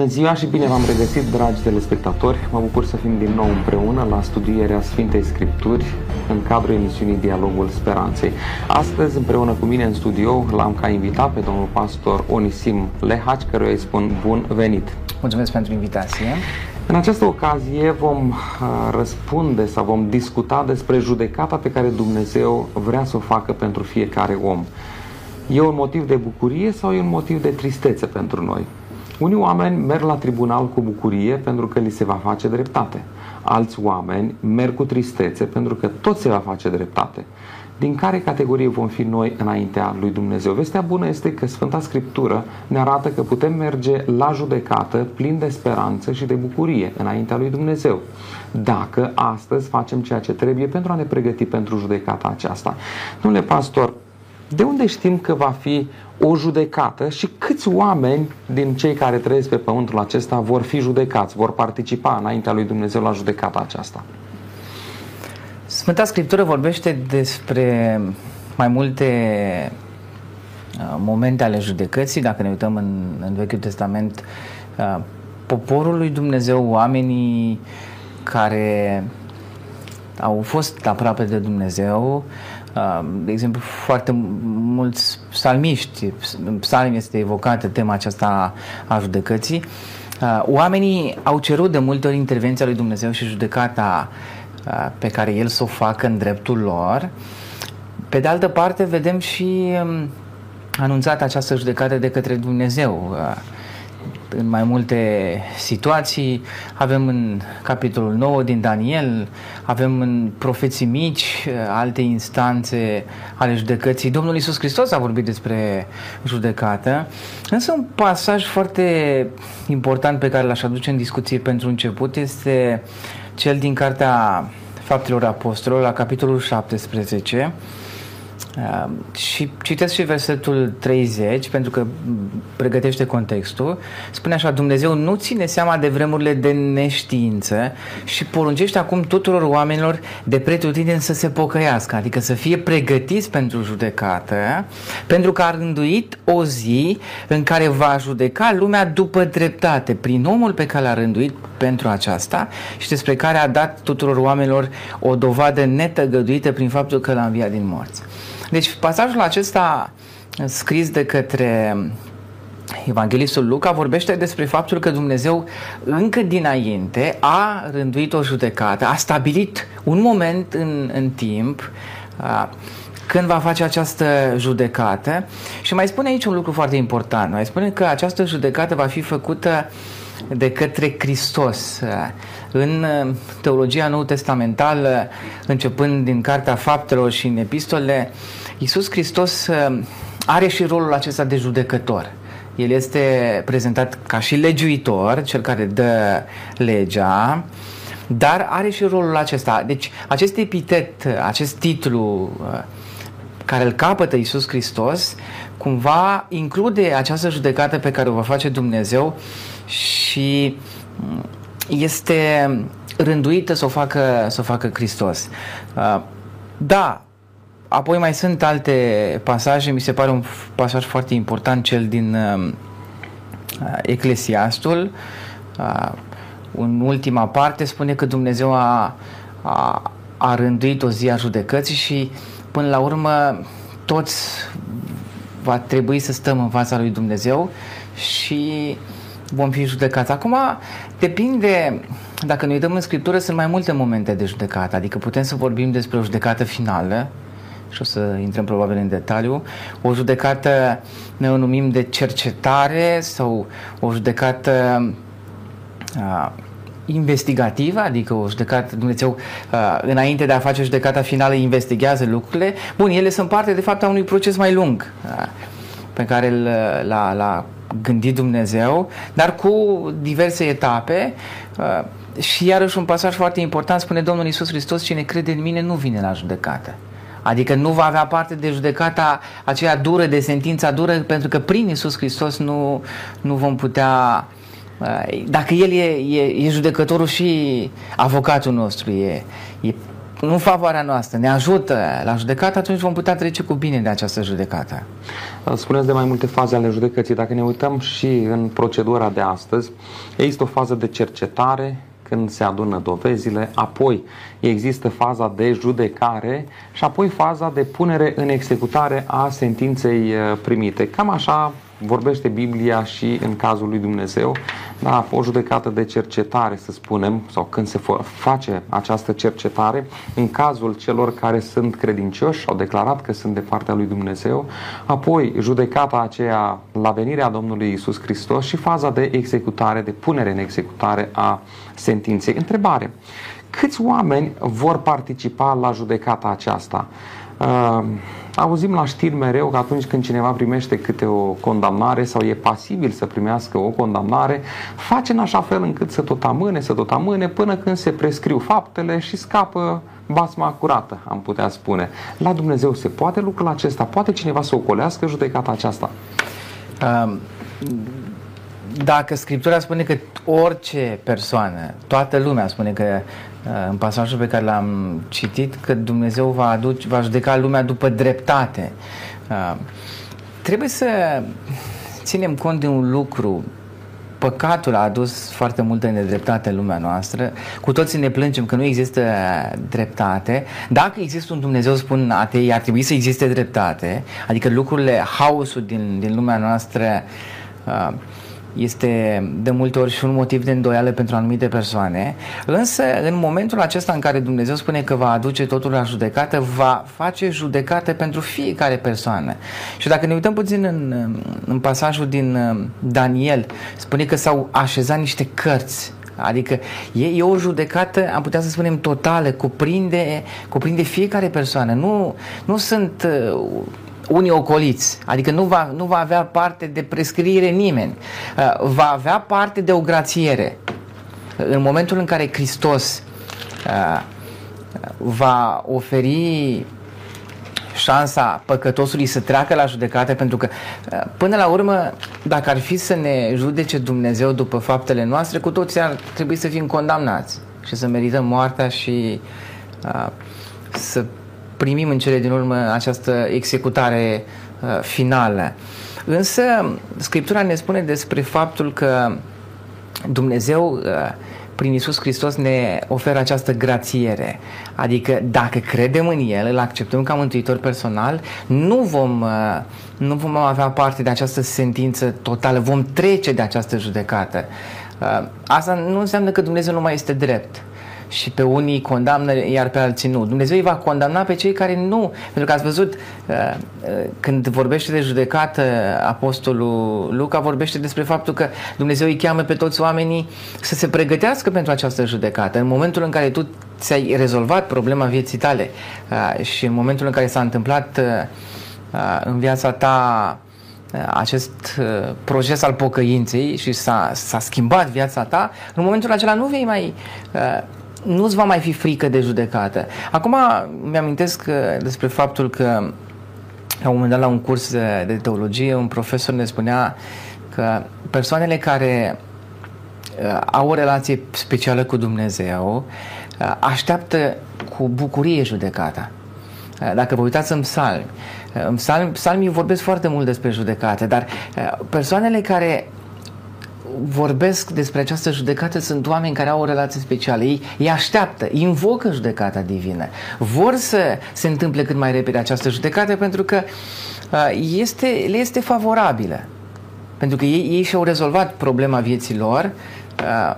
Bună ziua și bine v-am regăsit, dragi telespectatori! Mă bucur să fim din nou împreună la studierea Sfintei Scripturi în cadrul emisiunii Dialogul Speranței. Astăzi, împreună cu mine în studio, l-am ca invitat pe domnul pastor Onisim Lehaci, căruia îi spun bun venit! Mulțumesc pentru invitație! În această ocazie vom uh, răspunde sau vom discuta despre judecata pe care Dumnezeu vrea să o facă pentru fiecare om. E un motiv de bucurie sau e un motiv de tristețe pentru noi? Unii oameni merg la tribunal cu bucurie pentru că li se va face dreptate. Alți oameni merg cu tristețe pentru că tot se va face dreptate. Din care categorie vom fi noi înaintea lui Dumnezeu? Vestea bună este că Sfânta Scriptură ne arată că putem merge la judecată plin de speranță și de bucurie înaintea lui Dumnezeu. Dacă astăzi facem ceea ce trebuie pentru a ne pregăti pentru judecata aceasta. Domnule pastor, de unde știm că va fi o judecată și câți oameni din cei care trăiesc pe pământul acesta vor fi judecați, vor participa înaintea lui Dumnezeu la judecata aceasta? Sfânta Scriptură vorbește despre mai multe uh, momente ale judecății, dacă ne uităm în, în Vechiul Testament, uh, poporul lui Dumnezeu, oamenii care au fost aproape de Dumnezeu, de exemplu, foarte mulți psalmiști, în psalmi este evocată tema aceasta a judecății, oamenii au cerut de multe ori intervenția lui Dumnezeu și judecata pe care El să o facă în dreptul lor. Pe de altă parte, vedem și anunțată această judecată de către Dumnezeu în mai multe situații. Avem în capitolul 9 din Daniel, avem în profeții mici alte instanțe ale judecății. Domnul Isus Hristos a vorbit despre judecată, însă un pasaj foarte important pe care l-aș aduce în discuție pentru început este cel din Cartea Faptelor Apostolilor, la capitolul 17, Uh, și citesc și versetul 30 pentru că pregătește contextul. Spune așa, Dumnezeu nu ține seama de vremurile de neștiință și poruncește acum tuturor oamenilor de pretutindeni să se pocăiască, adică să fie pregătiți pentru judecată, pentru că a rânduit o zi în care va judeca lumea după dreptate, prin omul pe care l-a rânduit pentru aceasta și despre care a dat tuturor oamenilor o dovadă netăgăduită prin faptul că l-a înviat din morți. Deci pasajul acesta scris de către Evanghelistul Luca vorbește despre faptul că Dumnezeu încă dinainte a rânduit o judecată, a stabilit un moment în, în timp când va face această judecată și mai spune aici un lucru foarte important. Mai spune că această judecată va fi făcută de către Hristos. În teologia nou testamentală, începând din Cartea Faptelor și în epistole, Iisus Hristos uh, are și rolul acesta de judecător. El este prezentat ca și legiuitor, cel care dă legea, dar are și rolul acesta. Deci acest epitet, acest titlu uh, care îl capătă Iisus Hristos, cumva include această judecată pe care o va face Dumnezeu și mm, este rânduită să o facă, să o facă Hristos. Uh, da, Apoi mai sunt alte pasaje, mi se pare un pasaj foarte important, cel din uh, Eclesiastul. Uh, în ultima parte spune că Dumnezeu a, a, a rânduit o zi a judecății și până la urmă toți va trebui să stăm în fața lui Dumnezeu și vom fi judecați. Acum depinde, dacă ne uităm în Scriptură, sunt mai multe momente de judecată, adică putem să vorbim despre o judecată finală, și o să intrăm probabil în detaliu, o judecată ne o numim de cercetare sau o judecată a, investigativă, adică o judecată, Dumnezeu a, înainte de a face judecata finală investigează lucrurile. Bun, ele sunt parte de fapt a unui proces mai lung a, pe care l-a, l-a gândit Dumnezeu, dar cu diverse etape a, și iarăși un pasaj foarte important spune Domnul Iisus Hristos, cine crede în mine nu vine la judecată. Adică nu va avea parte de judecata aceea dură, de sentința dură, pentru că prin Isus Hristos nu, nu vom putea uh, dacă El e, e, e judecătorul și avocatul nostru, e, e nu favoarea noastră, ne ajută la judecată, atunci vom putea trece cu bine de această judecată. Spuneți de mai multe faze ale judecății. Dacă ne uităm și în procedura de astăzi, există o fază de cercetare, când se adună dovezile, apoi există faza de judecare și apoi faza de punere în executare a sentinței uh, primite. Cam așa vorbește Biblia și în cazul lui Dumnezeu, da, o judecată de cercetare, să spunem, sau când se face această cercetare, în cazul celor care sunt credincioși, au declarat că sunt de partea lui Dumnezeu, apoi judecata aceea la venirea Domnului Isus Hristos și faza de executare, de punere în executare a sentinței. Întrebare. Câți oameni vor participa la judecata aceasta? Uh, auzim la știri mereu că atunci când cineva primește câte o condamnare sau e pasibil să primească o condamnare, face în așa fel încât să tot amâne, să tot amâne până când se prescriu faptele și scapă basma curată, am putea spune. La Dumnezeu se poate lucrul acesta? Poate cineva să ocolească judecata aceasta? Um, dacă Scriptura spune că orice persoană, toată lumea spune că uh, în pasajul pe care l-am citit, că Dumnezeu va, aduce, va judeca lumea după dreptate. Uh, trebuie să ținem cont de un lucru. Păcatul a adus foarte multă nedreptate în lumea noastră. Cu toții ne plângem că nu există dreptate. Dacă există un Dumnezeu, spun atei, ar trebui să existe dreptate. Adică lucrurile, haosul din, din lumea noastră uh, este de multe ori și un motiv de îndoială pentru anumite persoane, însă în momentul acesta în care Dumnezeu spune că va aduce totul la judecată, va face judecată pentru fiecare persoană. Și dacă ne uităm puțin în, în pasajul din uh, Daniel, spune că s-au așezat niște cărți Adică e, e o judecată, am putea să spunem, totală, cuprinde, cuprinde fiecare persoană. Nu, nu sunt uh, unii ocoliți, adică nu va, nu va avea parte de prescriere nimeni, uh, va avea parte de o grațiere. În momentul în care Hristos uh, va oferi șansa păcătosului să treacă la judecată, pentru că uh, până la urmă, dacă ar fi să ne judece Dumnezeu după faptele noastre, cu toții ar trebui să fim condamnați și să merităm moartea și uh, să primim în cele din urmă această executare uh, finală. Însă, Scriptura ne spune despre faptul că Dumnezeu, uh, prin Isus Hristos, ne oferă această grațiere. Adică, dacă credem în El, îl acceptăm ca mântuitor personal, nu vom, uh, nu vom avea parte de această sentință totală, vom trece de această judecată. Uh, asta nu înseamnă că Dumnezeu nu mai este drept și pe unii condamnă, iar pe alții nu. Dumnezeu îi va condamna pe cei care nu. Pentru că ați văzut, uh, uh, când vorbește de judecată, Apostolul Luca vorbește despre faptul că Dumnezeu îi cheamă pe toți oamenii să se pregătească pentru această judecată. În momentul în care tu ți-ai rezolvat problema vieții tale uh, și în momentul în care s-a întâmplat în viața ta acest proces al pocăinței și s-a, s-a schimbat viața ta, în momentul acela nu vei mai nu-ți va mai fi frică de judecată. Acum mi-amintesc uh, despre faptul că la un moment dat la un curs de, de teologie un profesor ne spunea că persoanele care uh, au o relație specială cu Dumnezeu uh, așteaptă cu bucurie judecata. Uh, dacă vă uitați în psalmi, uh, în psalmi, psalmii vorbesc foarte mult despre judecate, dar uh, persoanele care vorbesc despre această judecată sunt oameni care au o relație specială. Ei, ei așteaptă, invocă judecata divină. Vor să se întâmple cât mai repede această judecată pentru că uh, este, le este favorabilă. Pentru că ei, ei și-au rezolvat problema vieții lor uh,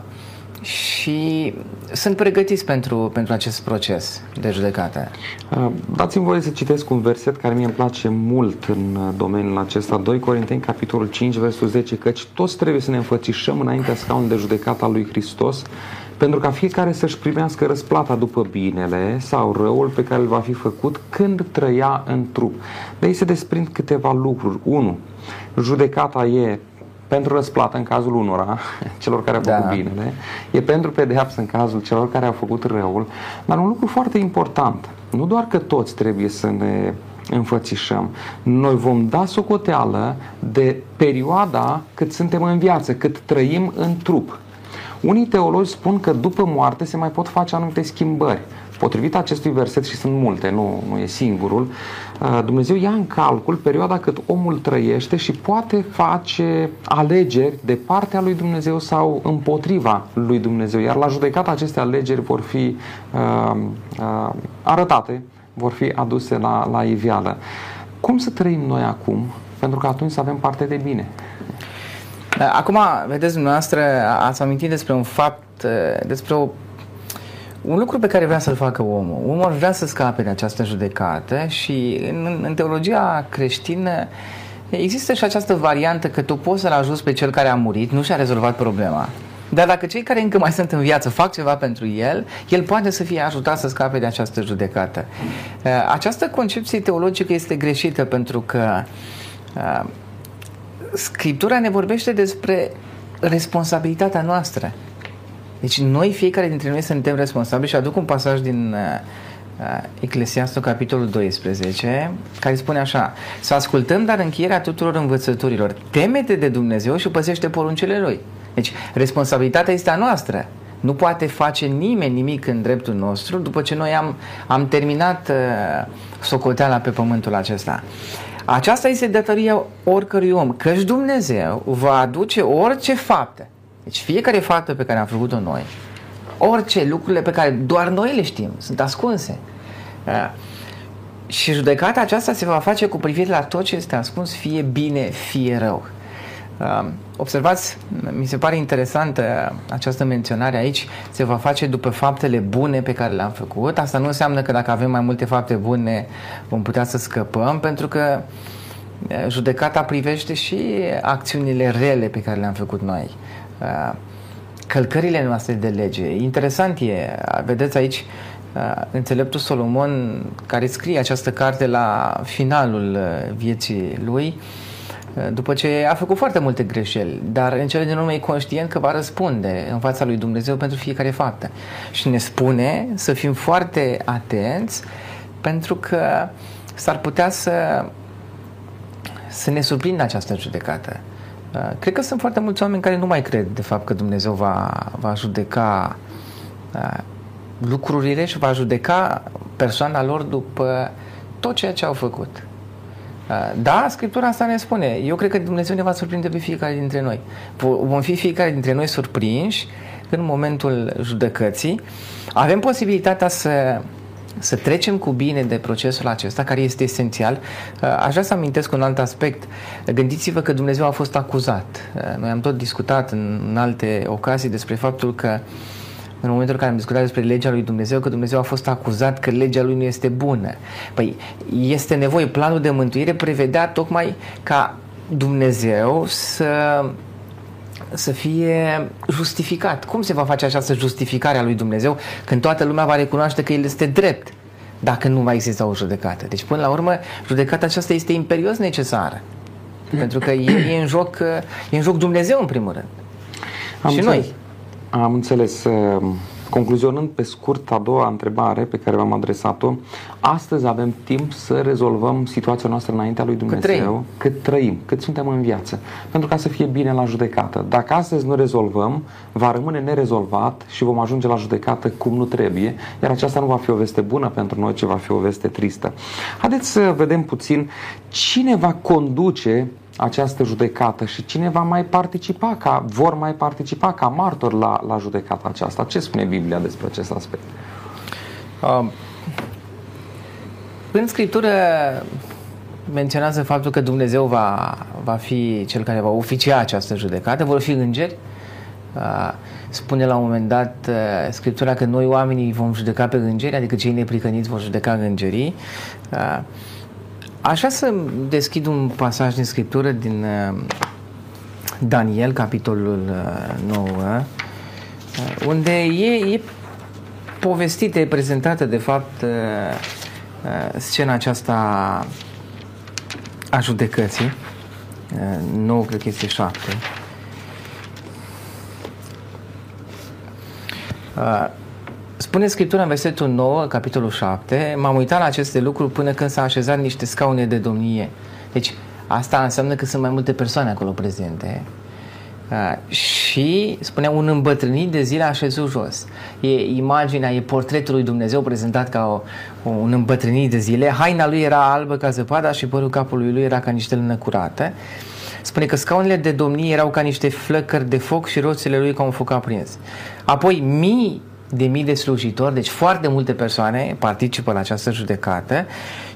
și sunt pregătiți pentru, pentru acest proces de judecată. Uh, dați-mi voie să citesc un verset care mie îmi place mult în uh, domeniul acesta, 2 Corinteni, capitolul 5, versul 10, căci toți trebuie să ne înfățișăm înaintea scaunului de judecată al lui Hristos, pentru ca fiecare să-și primească răsplata după binele sau răul pe care îl va fi făcut când trăia în trup. De aici se desprind câteva lucruri. 1. Judecata e pentru răsplată în cazul unora, celor care au făcut da. binele, e pentru pedeapsă în cazul celor care au făcut răul, dar un lucru foarte important, nu doar că toți trebuie să ne înfățișăm, noi vom da socoteală de perioada cât suntem în viață, cât trăim în trup. Unii teologi spun că după moarte se mai pot face anumite schimbări potrivit acestui verset, și sunt multe, nu, nu e singurul, uh, Dumnezeu ia în calcul perioada cât omul trăiește și poate face alegeri de partea lui Dumnezeu sau împotriva lui Dumnezeu. Iar la judecată aceste alegeri vor fi uh, uh, arătate, vor fi aduse la, la iveală. Cum să trăim noi acum? Pentru că atunci să avem parte de bine. Da, acum, vedeți, dumneavoastră ați amintit despre un fapt, despre o, un lucru pe care vrea să-l facă omul. Omul vrea să scape de această judecată și în, în teologia creștină există și această variantă că tu poți să-l ajuți pe cel care a murit, nu și-a rezolvat problema. Dar dacă cei care încă mai sunt în viață fac ceva pentru el, el poate să fie ajutat să scape de această judecată. Această concepție teologică este greșită pentru că Scriptura ne vorbește despre responsabilitatea noastră. Deci noi, fiecare dintre noi, suntem responsabili și aduc un pasaj din uh, uh Eclesiastul, capitolul 12, care spune așa Să ascultăm, dar încheierea tuturor învățăturilor. Temete de Dumnezeu și păzește poruncele Lui. Deci, responsabilitatea este a noastră. Nu poate face nimeni nimic în dreptul nostru după ce noi am, am terminat uh, socoteala pe pământul acesta. Aceasta este datoria oricărui om, căci Dumnezeu va aduce orice faptă. Deci fiecare faptă pe care am făcut-o noi, orice lucrurile pe care doar noi le știm, sunt ascunse. Uh, și judecata aceasta se va face cu privire la tot ce este ascuns, fie bine, fie rău. Um, observați, mi se pare interesantă această menționare aici, se va face după faptele bune pe care le-am făcut. Asta nu înseamnă că dacă avem mai multe fapte bune vom putea să scăpăm, pentru că judecata privește și acțiunile rele pe care le-am făcut noi. Călcările noastre de lege. Interesant e, vedeți aici, înțeleptul Solomon care scrie această carte la finalul vieții lui, după ce a făcut foarte multe greșeli, dar în cele din urmă e conștient că va răspunde în fața lui Dumnezeu pentru fiecare faptă. Și ne spune să fim foarte atenți pentru că s-ar putea să, să ne surprindă această judecată. Cred că sunt foarte mulți oameni care nu mai cred de fapt că Dumnezeu va, va judeca lucrurile și va judeca persoana lor după tot ceea ce au făcut. Uh, da, Scriptura asta ne spune. Eu cred că Dumnezeu ne va surprinde pe fiecare dintre noi. Vom fi fiecare dintre noi surprinși în momentul judecății. Avem posibilitatea să să trecem cu bine de procesul acesta, care este esențial. Uh, aș vrea să amintesc un alt aspect. Gândiți-vă că Dumnezeu a fost acuzat. Uh, noi am tot discutat în alte ocazii despre faptul că uh, în momentul în care am discutat despre legea lui Dumnezeu, că Dumnezeu a fost acuzat că legea lui nu este bună. Păi este nevoie, planul de mântuire prevedea tocmai ca Dumnezeu să să fie justificat. Cum se va face această justificare a lui Dumnezeu când toată lumea va recunoaște că El este drept dacă nu va exista o judecată? Deci, până la urmă, judecata aceasta este imperios necesară. Pentru că e, e, în joc, e în joc Dumnezeu, în primul rând. Am și înțeles. noi. Am înțeles. Ehm, concluzionând pe scurt a doua întrebare pe care v-am adresat-o, astăzi avem timp să rezolvăm situația noastră înaintea lui Dumnezeu, cât trăim, cât, trăim, cât suntem în viață, pentru ca să fie bine la judecată. Dacă astăzi nu rezolvăm, va rămâne nerezolvat și vom ajunge la judecată cum nu trebuie, iar aceasta nu va fi o veste bună pentru noi, ci va fi o veste tristă. Haideți să vedem puțin cine va conduce această judecată și cine va mai participa, ca, vor mai participa ca martor la, la judecata aceasta. Ce spune Biblia despre acest aspect? Uh, în Scriptură menționează faptul că Dumnezeu va, va fi cel care va oficia această judecată, vor fi îngeri. Uh, spune la un moment dat uh, Scriptura că noi oamenii vom judeca pe îngeri, adică cei nepricăniți vor judeca îngerii. Uh, Aș vrea să deschid un pasaj din Scriptură din uh, Daniel, capitolul 9, uh, uh, unde e, e povestită, e prezentată de fapt scena aceasta a judecății. 9, cred că este 7. Spune Scriptura în versetul 9, capitolul 7, m-am uitat la aceste lucruri până când s-a așezat niște scaune de domnie. Deci asta înseamnă că sunt mai multe persoane acolo prezente. și spunea un îmbătrânit de zile așezut jos. E imaginea, e portretul lui Dumnezeu prezentat ca o, un îmbătrânit de zile. Haina lui era albă ca zăpada și părul capului lui era ca niște lână curată. Spune că scaunele de domnie erau ca niște flăcări de foc și roțile lui ca un foc aprins. Apoi mii de mii de slujitori, deci foarte multe persoane participă la această judecată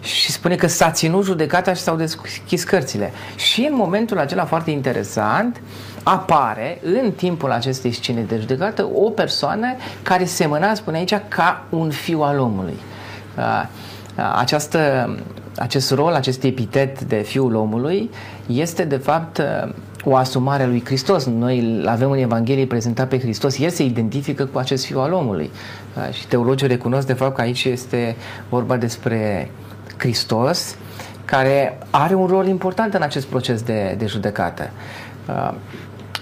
și spune că s-a ținut judecata și s-au deschis cărțile. Și în momentul acela foarte interesant apare în timpul acestei scene de judecată o persoană care semăna, spune aici, ca un fiu al omului. Această, acest rol, acest epitet de fiul omului este de fapt o asumare a lui Hristos. Noi îl avem în Evanghelie prezentat pe Hristos. El se identifică cu acest fiu al omului. Și teologii recunosc de fapt că aici este vorba despre Hristos care are un rol important în acest proces de, de judecată.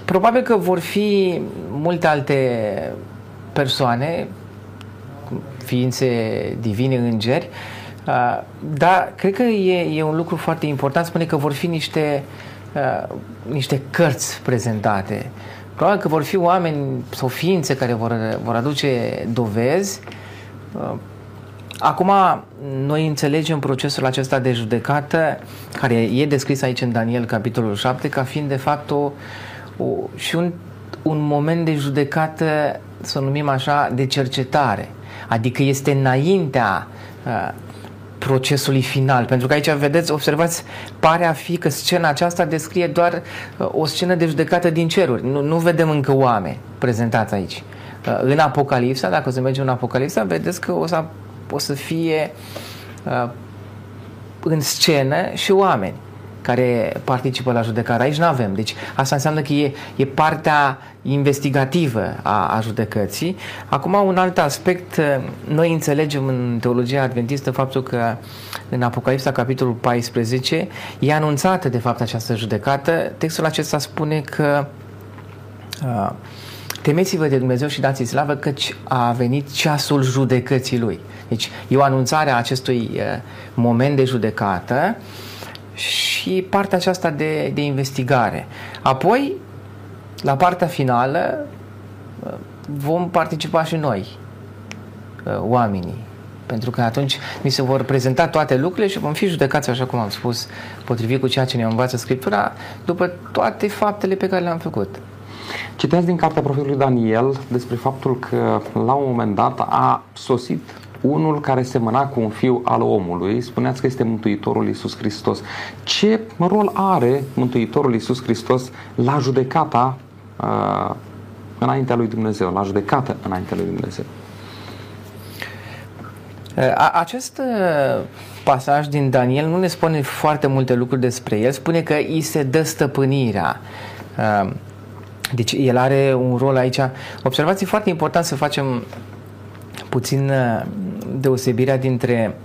Probabil că vor fi multe alte persoane, ființe divine, îngeri, dar cred că e, e un lucru foarte important. Spune că vor fi niște uh, Uh, niște cărți prezentate. Probabil că vor fi oameni sau ființe care vor, vor aduce dovezi. Uh, acum, noi înțelegem procesul acesta de judecată, care e descris aici în Daniel, capitolul 7, ca fiind de fapt o, o, și un, un moment de judecată, să o numim așa, de cercetare. Adică este înaintea uh, procesului final. Pentru că aici, vedeți, observați, pare a fi că scena aceasta descrie doar uh, o scenă de judecată din ceruri. Nu, nu vedem încă oameni prezentați aici. Uh, în Apocalipsa, dacă o să mergem în Apocalipsa, vedeți că o să, o să fie uh, în scenă și oameni care participă la judecare. Aici nu avem. Deci asta înseamnă că e, e partea investigativă a, a judecății. Acum, un alt aspect, noi înțelegem în teologia adventistă faptul că în Apocalipsa, capitolul 14, e anunțată de fapt această judecată. Textul acesta spune că uh, temeți-vă de Dumnezeu și dați-i slavă căci a venit ceasul judecății Lui. Deci e o anunțare a acestui uh, moment de judecată și partea aceasta de, de investigare. Apoi, la partea finală, vom participa și noi, oamenii. Pentru că atunci mi se vor prezenta toate lucrurile și vom fi judecați, așa cum am spus, potrivit cu ceea ce ne învață Scriptura, după toate faptele pe care le-am făcut. Citeați din cartea profilului Daniel despre faptul că la un moment dat a sosit unul care semăna cu un fiu al omului, spuneați că este Mântuitorul Iisus Hristos. Ce rol are Mântuitorul Iisus Hristos la judecata uh, înaintea lui Dumnezeu, la judecată înaintea lui Dumnezeu? Uh, acest uh, pasaj din Daniel nu ne spune foarte multe lucruri despre el, spune că îi se dă stăpânirea. Uh, deci el are un rol aici. Observați, foarte important să facem puțin deosebirea dintre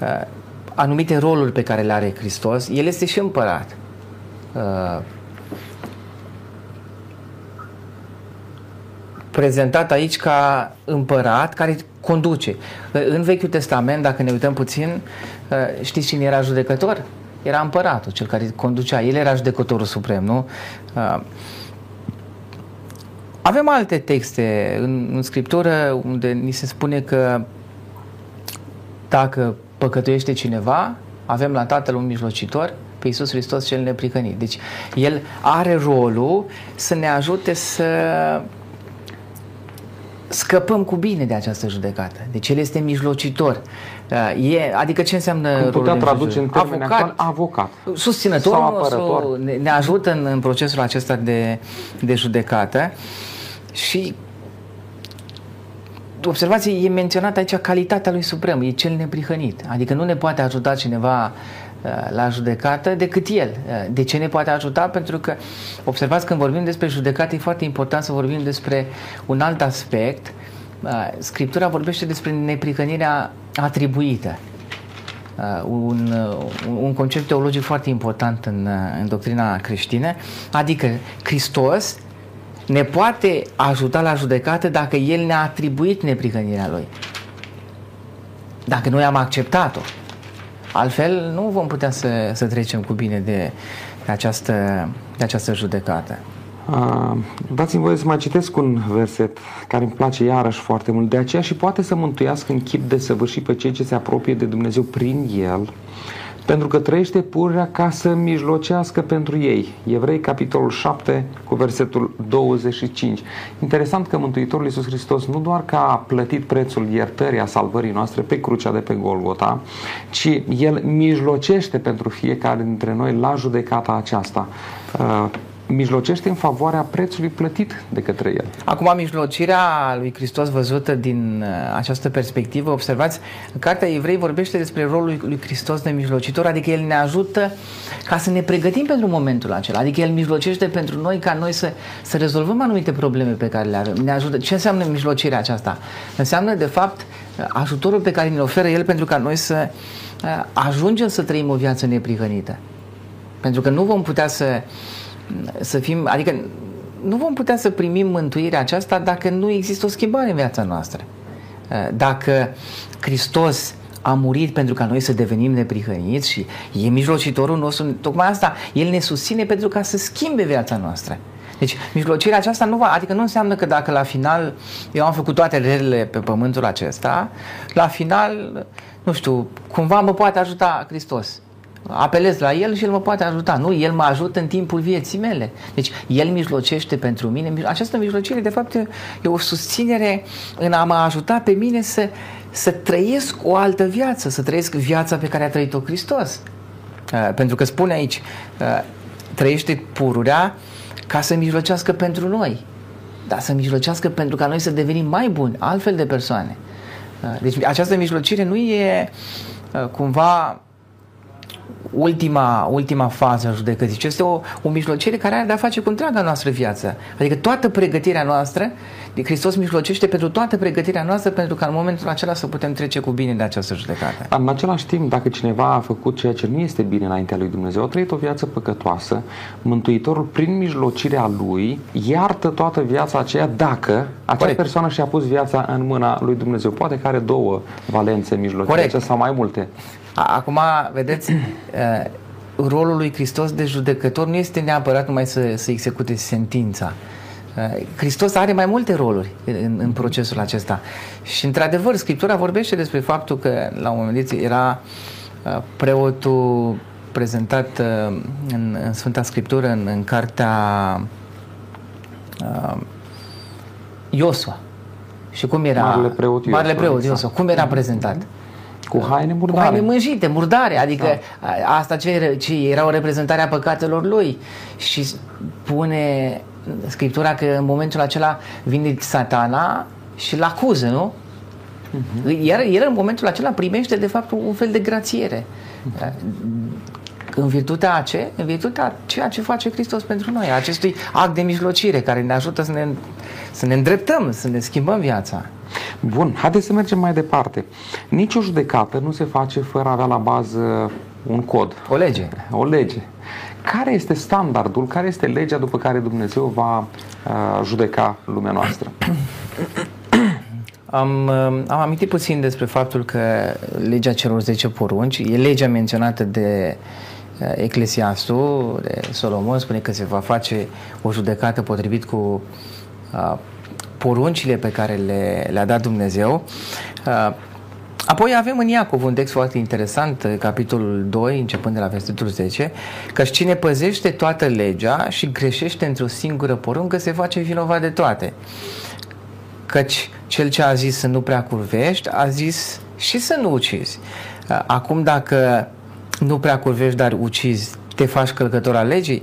uh, anumite roluri pe care le are Hristos. El este și împărat. Uh, prezentat aici ca împărat care conduce. În Vechiul Testament, dacă ne uităm puțin, uh, știți cine era judecător? Era împăratul, cel care conducea. El era judecătorul suprem, nu? Uh, avem alte texte în, în Scriptură unde ni se spune că dacă păcătuiește cineva, avem la Tatăl un mijlocitor, pe Iisus Hristos cel neprihănit. Deci El are rolul să ne ajute să scăpăm cu bine de această judecată. Deci El este mijlocitor. Uh, e, adică ce înseamnă Cum putea traduce în termeni avocat, actual, avocat. Susținător sau apărător. Ne, ne ajută în, în procesul acesta de, de judecată și observați, e menționată aici calitatea lui suprem, e cel neprihănit. Adică nu ne poate ajuta cineva uh, la judecată decât el. Uh, de ce ne poate ajuta? Pentru că, observați, când vorbim despre judecată, e foarte important să vorbim despre un alt aspect. Uh, Scriptura vorbește despre neprihănirea atribuită. Un, un concept teologic foarte important în, în doctrina creștină, adică Hristos ne poate ajuta la judecată dacă El ne-a atribuit neprihănirea Lui. Dacă noi am acceptat-o. Altfel nu vom putea să, să trecem cu bine de, de, această, de această judecată. Uh, dați-mi voie să mai citesc un verset care îmi place iarăși foarte mult. De aceea și poate să mântuiască în chip de săvârșit pe cei ce se apropie de Dumnezeu prin El, pentru că trăiește pururea ca să mijlocească pentru ei. Evrei, capitolul 7, cu versetul 25. Interesant că Mântuitorul Iisus Hristos nu doar că a plătit prețul iertării a salvării noastre pe crucea de pe Golgota, ci El mijlocește pentru fiecare dintre noi la judecata aceasta. Uh, mijlocește în favoarea prețului plătit de către el. Acum, mijlocirea lui Hristos văzută din uh, această perspectivă, observați, Cartea Evrei vorbește despre rolul lui Hristos de mijlocitor, adică El ne ajută ca să ne pregătim pentru momentul acela, adică El mijlocește pentru noi ca noi să, să rezolvăm anumite probleme pe care le avem. Ne ajută. Ce înseamnă mijlocirea aceasta? Înseamnă, de fapt, ajutorul pe care ne oferă El pentru ca noi să uh, ajungem să trăim o viață neprihănită. Pentru că nu vom putea să să fim, adică nu vom putea să primim mântuirea aceasta dacă nu există o schimbare în viața noastră. Uh, dacă Hristos a murit pentru ca noi să devenim neprihăniți și e mijlocitorul nostru, tocmai asta, El ne susține pentru ca să schimbe viața noastră. Deci, mijlocirea aceasta nu va, adică nu înseamnă că dacă la final eu am făcut toate relele pe pământul acesta, la final, nu știu, cumva mă poate ajuta Hristos apelez la El și El mă poate ajuta. Nu, El mă ajută în timpul vieții mele. Deci El mijlocește pentru mine. Această mijlocire, de fapt, e o susținere în a mă ajuta pe mine să, să trăiesc o altă viață, să trăiesc viața pe care a trăit-o Hristos. Uh, pentru că spune aici, uh, trăiește pururea ca să mijlocească pentru noi. Dar să mijlocească pentru ca noi să devenim mai buni, altfel de persoane. Uh, deci această mijlocire nu e cumva ultima, ultima fază a judecății, ci este o, o mijlocire care are de-a face cu întreaga noastră viață. Adică toată pregătirea noastră, de Hristos mijlocește pentru toată pregătirea noastră pentru ca în momentul acela să putem trece cu bine de această judecată. În același timp, dacă cineva a făcut ceea ce nu este bine înaintea lui Dumnezeu, a trăit o viață păcătoasă, Mântuitorul, prin mijlocirea lui, iartă toată viața aceea dacă acea Corect. persoană și-a pus viața în mâna lui Dumnezeu. Poate că are două valențe mijlocirea sau mai multe. Acum, vedeți, uh, rolul lui Hristos de judecător nu este neapărat numai să, să execute sentința. Uh, Hristos are mai multe roluri în, în procesul acesta. Și, într-adevăr, Scriptura vorbește despre faptul că, la un moment dat, era uh, preotul prezentat în, în Sfânta Scriptură, în, în cartea uh, Iosua. Și cum era? Marele preot Iosua. Marele preot Iosua. Cum era prezentat? Cu haine murdare. Cu haine mânjite, murdare. Adică da. asta ce, ce era o reprezentare a păcatelor lui. Și spune Scriptura că în momentul acela vine satana și îl acuză, nu? Uh-huh. Iar el în momentul acela primește de fapt un fel de grațiere. Uh-huh. În virtutea a ce? În virtutea ceea ce face Hristos pentru noi, acestui act de mijlocire care ne ajută să ne, să ne îndreptăm, să ne schimbăm viața. Bun, haideți să mergem mai departe. Nici o judecată nu se face fără a avea la bază un cod. O lege. O lege. Care este standardul, care este legea după care Dumnezeu va uh, judeca lumea noastră? Am, uh, am amintit puțin despre faptul că legea celor 10 porunci e legea menționată de uh, Eclesiastul, de Solomon, spune că se va face o judecată potrivit cu uh, poruncile pe care le, le-a dat Dumnezeu. Uh, apoi avem în Iacov un text foarte interesant, uh, capitolul 2, începând de la versetul 10, că cine păzește toată legea și greșește într-o singură poruncă se face vinovat de toate. Căci cel ce a zis să nu prea curvești, a zis și să nu ucizi. Uh, acum dacă nu prea curvești, dar ucizi, te faci călcător al legii?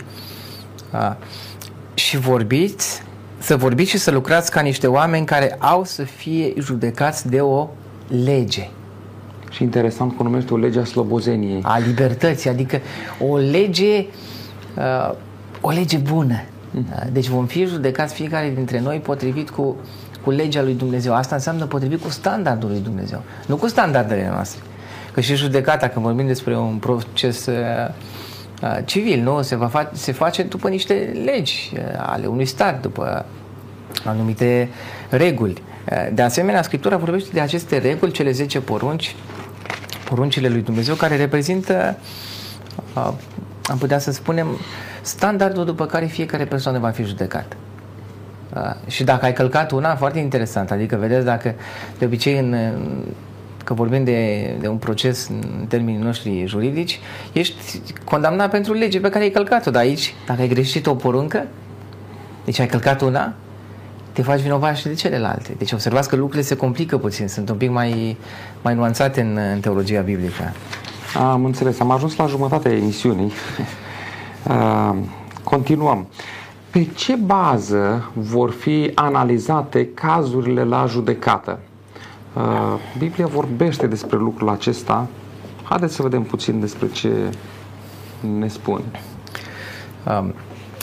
Și vorbiți să vorbiți și să lucrați ca niște oameni care au să fie judecați de o lege. Și interesant că numește o lege a slobozeniei. A libertății, adică o lege, uh, o lege bună. Mm. Deci vom fi judecați fiecare dintre noi potrivit cu, cu legea lui Dumnezeu. Asta înseamnă potrivit cu standardul lui Dumnezeu, nu cu standardele noastre. Că și judecata, când vorbim despre un proces uh, Uh, civil, nu? Se, va fa- se face după niște legi uh, ale unui stat, după anumite reguli. Uh, de asemenea, Scriptura vorbește de aceste reguli, cele 10 porunci, poruncile lui Dumnezeu, care reprezintă, am putea să spunem, standardul după care fiecare persoană va fi judecată. Uh, și dacă ai călcat una, foarte interesant, adică vedeți dacă de obicei în, că vorbim de, de un proces în termenii noștri juridici, ești condamnat pentru lege pe care ai călcat-o, dar aici, dacă ai greșit o poruncă, deci ai călcat una, te faci vinovat și de celelalte. Deci observați că lucrurile se complică puțin, sunt un pic mai, mai nuanțate în, în teologia biblică. Am înțeles, am ajuns la jumătatea emisiunii. Uh, continuăm. Pe ce bază vor fi analizate cazurile la judecată? Uh, Biblia vorbește despre lucrul acesta. Haideți să vedem puțin despre ce ne spune. Um,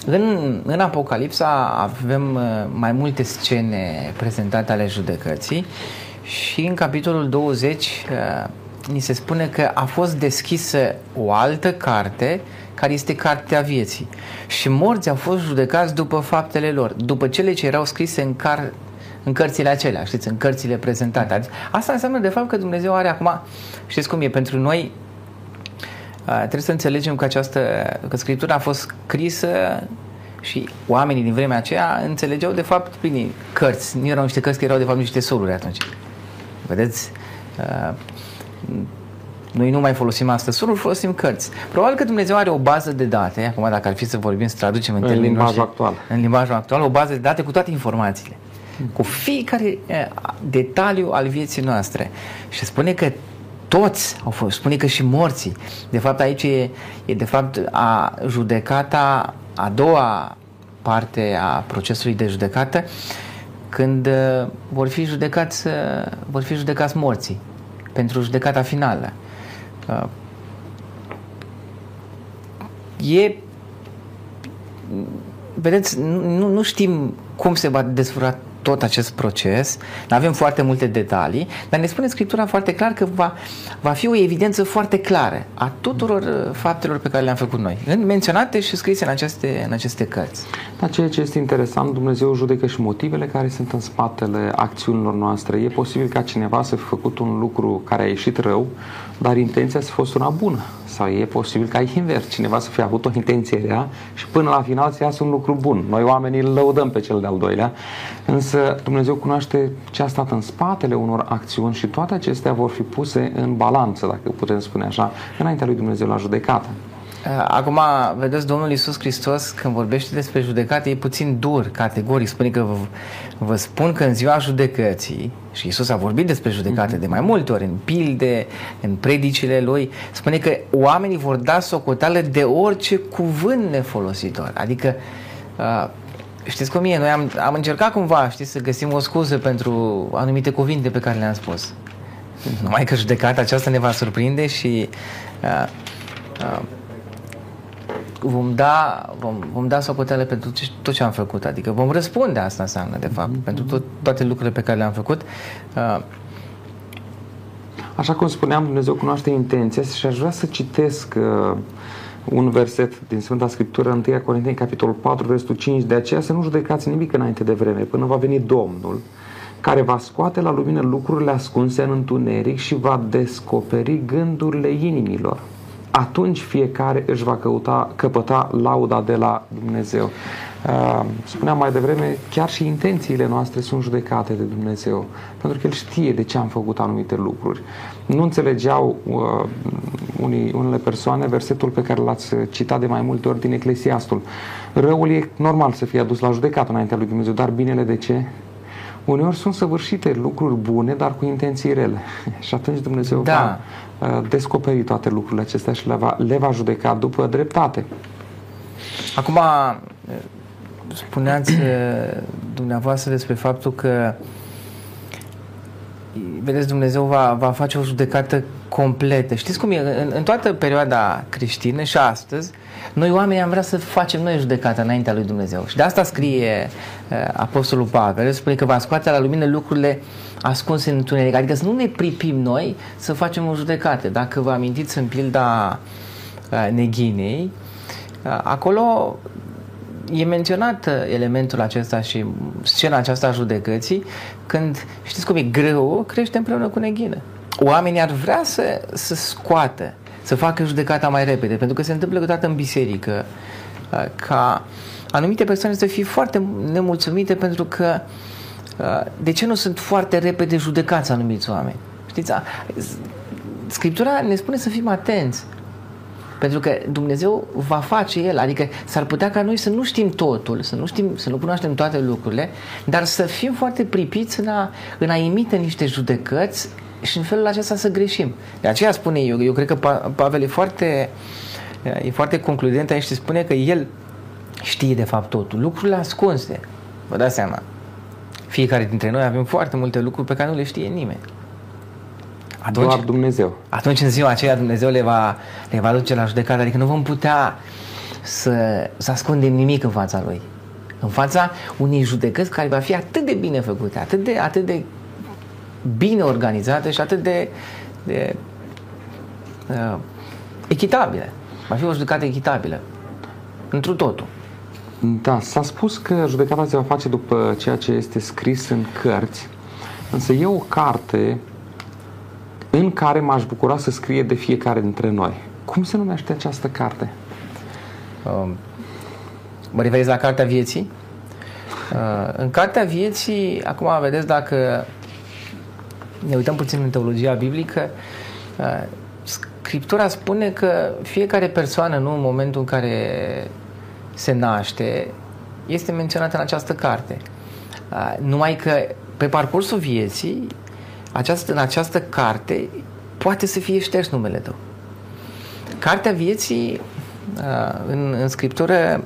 în, în Apocalipsa avem uh, mai multe scene prezentate ale judecății și în capitolul 20 uh, ni se spune că a fost deschisă o altă carte care este cartea vieții. Și morții au fost judecați după faptele lor, după cele ce erau scrise în, car, în cărțile acelea, știți, în cărțile prezentate. Asta înseamnă de fapt că Dumnezeu are acum, știți cum e, pentru noi trebuie să înțelegem că această, că Scriptura a fost scrisă și oamenii din vremea aceea înțelegeau de fapt prin cărți. Nu erau niște cărți, că erau de fapt niște soluri atunci. Vedeți? Noi nu mai folosim astăzi soluri, folosim cărți. Probabil că Dumnezeu are o bază de date, acum dacă ar fi să vorbim, să traducem în, în limbajul noștri, actual. În limbajul actual, o bază de date cu toate informațiile. Cu fiecare detaliu al vieții noastre. Și spune că toți au fost, spune că și morții. De fapt, aici e, e de fapt a judecata, a doua parte a procesului de judecată, când uh, vor fi judecați, uh, vor fi judecați morții pentru judecata finală. Uh, e vedeți, nu, nu știm cum se va desfășura tot acest proces, nu avem foarte multe detalii, dar ne spune Scriptura foarte clar că va, va fi o evidență foarte clară a tuturor uh, faptelor pe care le-am făcut noi, menționate și scrise în aceste, în aceste cărți. Dar ceea ce este interesant, Dumnezeu judecă și motivele care sunt în spatele acțiunilor noastre. E posibil ca cineva să fi făcut un lucru care a ieșit rău, dar intenția să fost una bună sau e posibil ca invers, cineva să fie avut o intenție rea și până la final să iasă un lucru bun. Noi oamenii îl lăudăm pe cel de-al doilea, însă Dumnezeu cunoaște ce a stat în spatele unor acțiuni și toate acestea vor fi puse în balanță, dacă putem spune așa, înaintea lui Dumnezeu la judecată. Uh, acum, vedeți, Domnul Iisus Hristos, când vorbește despre judecată, e puțin dur, categoric. Spune că vă, vă spun că în ziua judecății, și Iisus a vorbit despre judecate de mai multe ori, în pilde, în predicile lui, spune că oamenii vor da socoteală de orice cuvânt nefolositor. Adică, uh, știți cum e, noi am, am încercat cumva, știți, să găsim o scuză pentru anumite cuvinte pe care le-am spus. Numai că judecata aceasta ne va surprinde și uh, uh, vom da, vom, vom da socoteală pentru tot ce am făcut. Adică vom răspunde, asta înseamnă, de fapt, mm-hmm. pentru tot, toate lucrurile pe care le-am făcut. Uh, Așa cum spuneam, Dumnezeu cunoaște intenția și aș vrea să citesc uh, un verset din Sfânta Scriptură, 1 Corinteni, capitolul 4, versetul 5. De aceea să nu judecați nimic înainte de vreme, până va veni Domnul, care va scoate la lumină lucrurile ascunse în întuneric și va descoperi gândurile inimilor atunci fiecare își va căuta, căpăta lauda de la Dumnezeu. Uh, spuneam mai devreme, chiar și intențiile noastre sunt judecate de Dumnezeu, pentru că El știe de ce am făcut anumite lucruri. Nu înțelegeau uh, unii, unele persoane versetul pe care l-ați citat de mai multe ori din Eclesiastul. Răul e normal să fie adus la judecată înaintea lui Dumnezeu, dar binele de ce? Uneori sunt săvârșite lucruri bune, dar cu intenții rele. și atunci Dumnezeu da. va uh, descoperi toate lucrurile acestea și le va, le va judeca după dreptate. Acum, spuneați uh, dumneavoastră despre faptul că vedeți, Dumnezeu va, va face o judecată completă. Știți cum e? În, în toată perioada creștină și astăzi, noi oamenii am vrea să facem noi judecată înaintea lui Dumnezeu. Și de asta scrie uh, Apostolul Pavel, spune că va scoate la lumină lucrurile ascunse în întuneric. Adică să nu ne pripim noi să facem o judecată. Dacă vă amintiți în pilda uh, neghinei, uh, acolo e menționat uh, elementul acesta și scena aceasta a judecății când, știți cum e, greu crește împreună cu neghină. Oamenii ar vrea să, să scoată, să facă judecata mai repede, pentru că se întâmplă câteodată în biserică ca anumite persoane să fie foarte nemulțumite pentru că de ce nu sunt foarte repede judecați anumiți oameni? Știți, Scriptura ne spune să fim atenți. Pentru că Dumnezeu va face El, adică s-ar putea ca noi să nu știm totul, să nu, știm, să nu cunoaștem toate lucrurile, dar să fim foarte pripiți în a, în a emite niște judecăți și în felul acesta să greșim. De aceea spune eu, eu cred că Pavel e foarte, e foarte concludent aici și spune că el știe de fapt totul, lucrurile ascunse. Vă dați seama, fiecare dintre noi avem foarte multe lucruri pe care nu le știe nimeni. Atunci, Doar Dumnezeu. Atunci în ziua aceea Dumnezeu le va, le va duce la judecată, adică nu vom putea să, să ascundem nimic în fața Lui. În fața unei judecăți care va fi atât de bine făcute, atât de, atât de bine organizată și atât de, de uh, echitabilă. Va fi o judecată echitabilă. Întru totul. Da, s-a spus că judecata se va face după ceea ce este scris în cărți, însă e o carte în care m-aș bucura să scrie de fiecare dintre noi. Cum se numește această carte? Um, mă referiți la Cartea Vieții? Uh, în Cartea Vieții, acum vedeți dacă ne uităm puțin în teologia biblică, uh, Scriptura spune că fiecare persoană, nu în momentul în care se naște, este menționată în această carte. Uh, numai că pe parcursul vieții această, în această carte poate să fie șters numele tău. Cartea vieții uh, în, în scriptură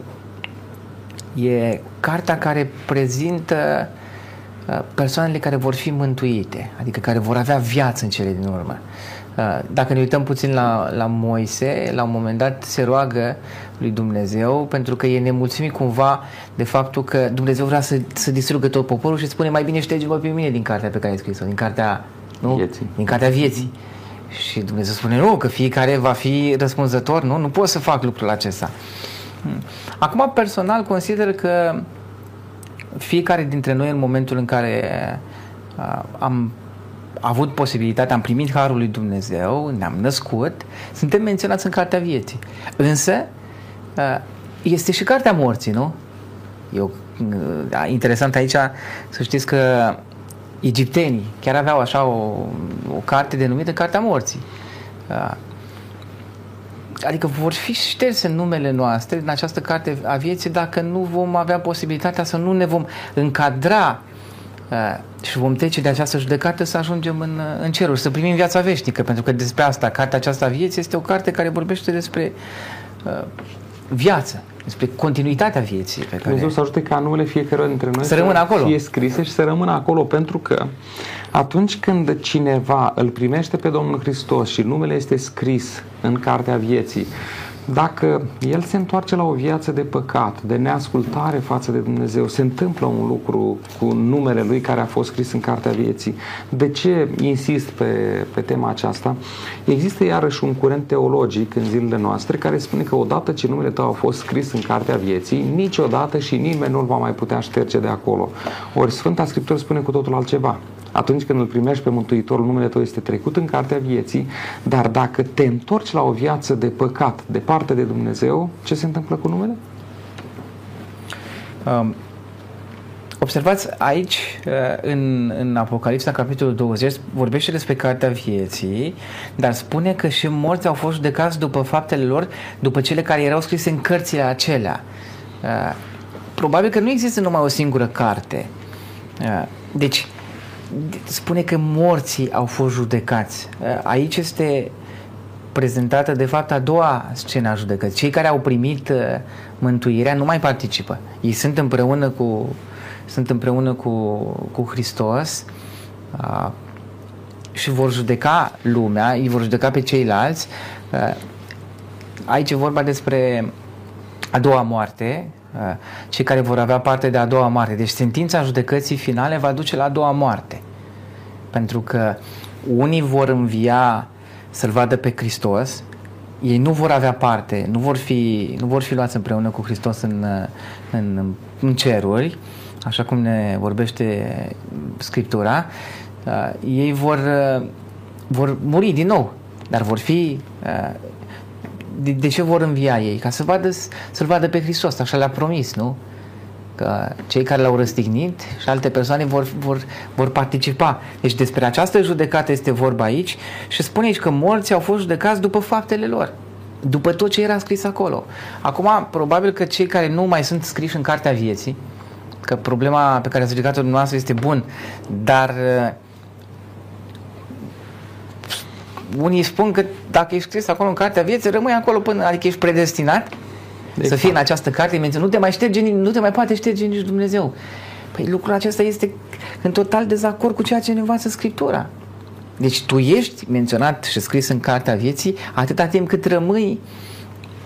e cartea care prezintă uh, persoanele care vor fi mântuite, adică care vor avea viață în cele din urmă. Uh, dacă ne uităm puțin la, la Moise, la un moment dat se roagă lui Dumnezeu pentru că e nemulțumit cumva de faptul că Dumnezeu vrea să, să distrugă tot poporul și spune mai bine șterge-mă pe mine din cartea pe care ai scris-o, din cartea, nu? Vieții. Din cartea vieții. Și Dumnezeu spune, nu, că fiecare va fi răspunzător, nu? Nu pot să fac lucrul acesta. Hmm. Acum, personal, consider că fiecare dintre noi, în momentul în care uh, am avut posibilitatea, am primit Harul lui Dumnezeu, ne-am născut, suntem menționați în Cartea Vieții. Însă, este și Cartea Morții, nu? Eu, interesant aici să știți că egiptenii chiar aveau așa o, o carte denumită Cartea Morții. Adică vor fi șterse numele noastre în această carte a vieții dacă nu vom avea posibilitatea să nu ne vom încadra uh, și vom trece de această judecată să ajungem în, în ceruri, să primim viața veșnică, pentru că despre asta, cartea aceasta a vieții este o carte care vorbește despre uh, viață, despre continuitatea vieții. Pe care... Dumnezeu să ajute ca numele fiecare dintre noi să, să rămână acolo. fie scrise și să rămână acolo, pentru că atunci când cineva îl primește pe Domnul Hristos și numele este scris în cartea vieții, dacă el se întoarce la o viață de păcat, de neascultare față de Dumnezeu, se întâmplă un lucru cu numele lui care a fost scris în Cartea Vieții. De ce insist pe, pe tema aceasta? Există iarăși un curent teologic în zilele noastre care spune că odată ce numele tău a fost scris în Cartea Vieții, niciodată și nimeni nu-l va mai putea șterge de acolo. Ori Sfânta Scriptură spune cu totul altceva. Atunci când îl primești pe Mântuitorul, numele tău este trecut în cartea vieții, dar dacă te întorci la o viață de păcat, departe de Dumnezeu, ce se întâmplă cu numele? Um, observați aici, uh, în, în Apocalipsa, capitolul 20, vorbește despre cartea vieții, dar spune că și morți au fost judecați după faptele lor, după cele care erau scrise în cărțile acelea. Uh, probabil că nu există numai o singură carte. Uh, deci, spune că morții au fost judecați. Aici este prezentată de fapt a doua scenă a judecății. Cei care au primit uh, mântuirea nu mai participă. Ei sunt împreună cu, sunt împreună cu, cu Hristos uh, și vor judeca lumea, îi vor judeca pe ceilalți. Uh, aici e vorba despre a doua moarte, cei care vor avea parte de a doua moarte. Deci sentința judecății finale va duce la a doua moarte. Pentru că unii vor învia să-L vadă pe Hristos, ei nu vor avea parte, nu vor fi, nu vor fi luați împreună cu Hristos în, în, în ceruri, așa cum ne vorbește Scriptura, ei vor, vor muri din nou, dar vor fi de, de ce vor învia ei? Ca să vadă, să-L vadă pe Hristos, așa le-a promis, nu? Că cei care l-au răstignit și alte persoane vor, vor, vor participa. Deci despre această judecată este vorba aici și spune aici că morții au fost judecați după faptele lor după tot ce era scris acolo. Acum, probabil că cei care nu mai sunt scriși în cartea vieții, că problema pe care ați ridicat-o dumneavoastră este bun, dar uh, unii spun că dacă ești scris acolo în cartea vieții, rămâi acolo până, adică ești predestinat exact. să fii în această carte menționat. Nu te mai șterge, nu te mai poate șterge nici Dumnezeu. Păi lucrul acesta este în total dezacord cu ceea ce ne învață Scriptura. Deci tu ești menționat și scris în cartea vieții atâta timp cât rămâi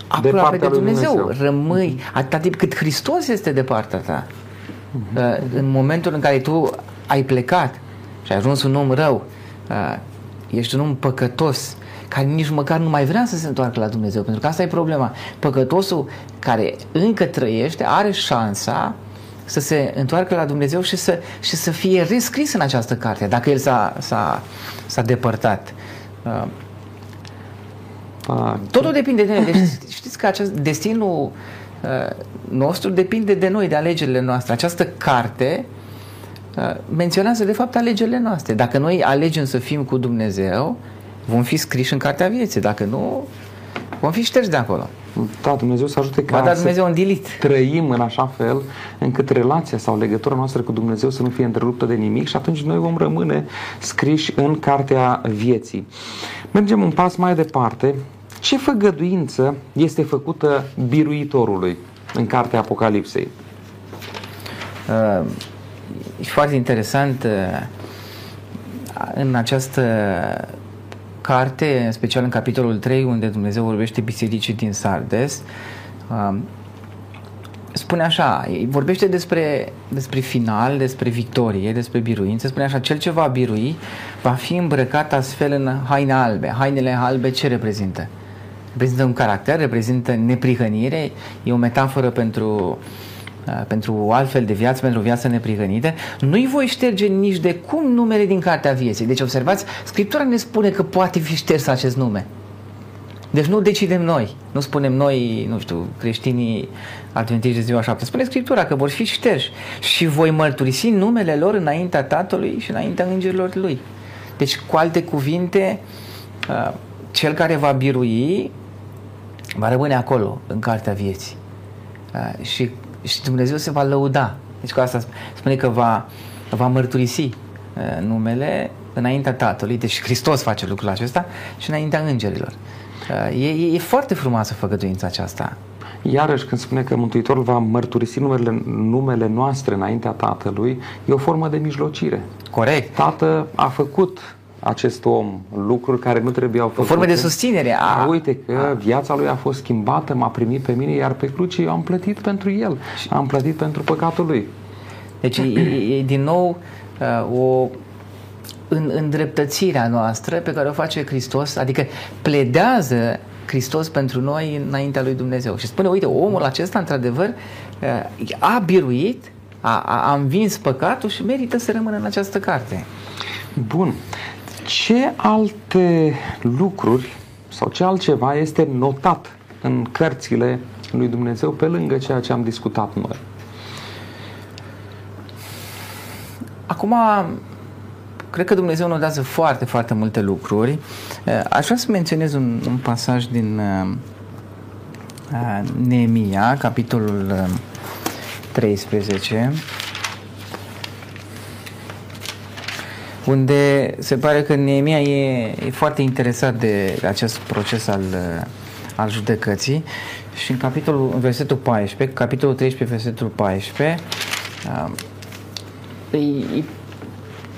aproape de, de Dumnezeu. Dumnezeu. Rămâi atâta timp cât Hristos este de partea ta. Uh-huh. În momentul în care tu ai plecat și ai ajuns un om rău, uh, ești un om păcătos, care nici măcar nu mai vrea să se întoarcă la Dumnezeu, pentru că asta e problema. Păcătosul care încă trăiește are șansa să se întoarcă la Dumnezeu și să, și să fie rescris în această carte, dacă el s-a, s-a, s-a depărtat. Uh, Totul depinde de noi. Deci știți că acest destinul uh, nostru depinde de noi, de alegerile noastre. Această carte uh, menționează de fapt alegerile noastre. Dacă noi alegem să fim cu Dumnezeu, vom fi scriși în cartea vieții. Dacă nu, vom fi șterși de acolo. Da, Dumnezeu să ajute ca da Dumnezeu să trăim în așa fel încât relația sau legătura noastră cu Dumnezeu să nu fie întreruptă de nimic și atunci noi vom rămâne scriși în cartea vieții. Mergem un pas mai departe. Ce făgăduință este făcută biruitorului în cartea Apocalipsei? Uh, e foarte interesant uh, în această carte, în special în capitolul 3, unde Dumnezeu vorbește bisericii din Sardes, um, spune așa, vorbește despre, despre final, despre victorie, despre biruință, spune așa, cel ce va birui va fi îmbrăcat astfel în haine albe. Hainele albe ce reprezintă? Reprezintă un caracter, reprezintă neprihănire, e o metaforă pentru uh, Uh, pentru o altfel de viață, pentru o viață neprihănită, nu-i voi șterge nici de cum numele din cartea vieții. Deci observați, Scriptura ne spune că poate fi șters acest nume. Deci nu decidem noi, nu spunem noi, nu știu, creștinii adventiști de ziua șapte. Spune Scriptura că vor fi șterși și voi mărturisi numele lor înaintea Tatălui și înaintea îngerilor Lui. Deci, cu alte cuvinte, uh, cel care va birui va rămâne acolo, în cartea vieții. Uh, și și Dumnezeu se va lăuda. Deci cu asta spune că va, va mărturisi uh, numele înaintea Tatălui, deci Hristos face lucrul acesta și înaintea îngerilor. Uh, e, e, e foarte frumoasă făgăduința aceasta. Iarăși, când spune că Mântuitorul va mărturisi numele, numele noastre înaintea Tatălui, e o formă de mijlocire. Corect. Tată a făcut acest om lucruri care nu trebuiau făcute. O formă de susținere. A, uite că a. viața lui a fost schimbată, m-a primit pe mine, iar pe cruce eu am plătit pentru el. Am plătit pentru păcatul lui. Deci e, e, e din nou uh, o în, îndreptățirea noastră pe care o face Hristos, adică pledează Hristos pentru noi înaintea lui Dumnezeu. Și spune, uite, omul acesta, într-adevăr, uh, a biruit, a, a, a învins păcatul și merită să rămână în această carte. Bun. Ce alte lucruri sau ce altceva este notat în cărțile lui Dumnezeu pe lângă ceea ce am discutat noi? Acum, cred că Dumnezeu notează foarte, foarte multe lucruri. Aș vrea să menționez un, un pasaj din uh, Neemia, capitolul 13. Unde se pare că Neemia e, e foarte interesat de acest proces al, al judecății și în capitolul, în versetul 14, capitolul 13, versetul 14, uh, îi, îi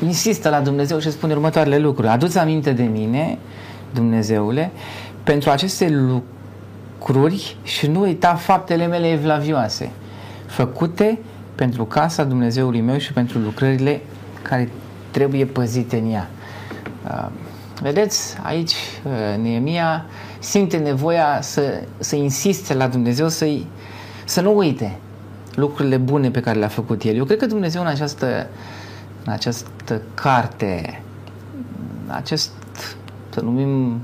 insistă la Dumnezeu și spune următoarele lucruri. Aduți aminte de mine, Dumnezeule, pentru aceste lucruri și nu uita faptele mele evlavioase, făcute pentru casa Dumnezeului meu și pentru lucrările care trebuie păzite în ea. Uh, vedeți, aici uh, Neemia simte nevoia să, să insiste la Dumnezeu să să nu uite lucrurile bune pe care le-a făcut El. Eu cred că Dumnezeu în această, în această carte, în acest, să numim,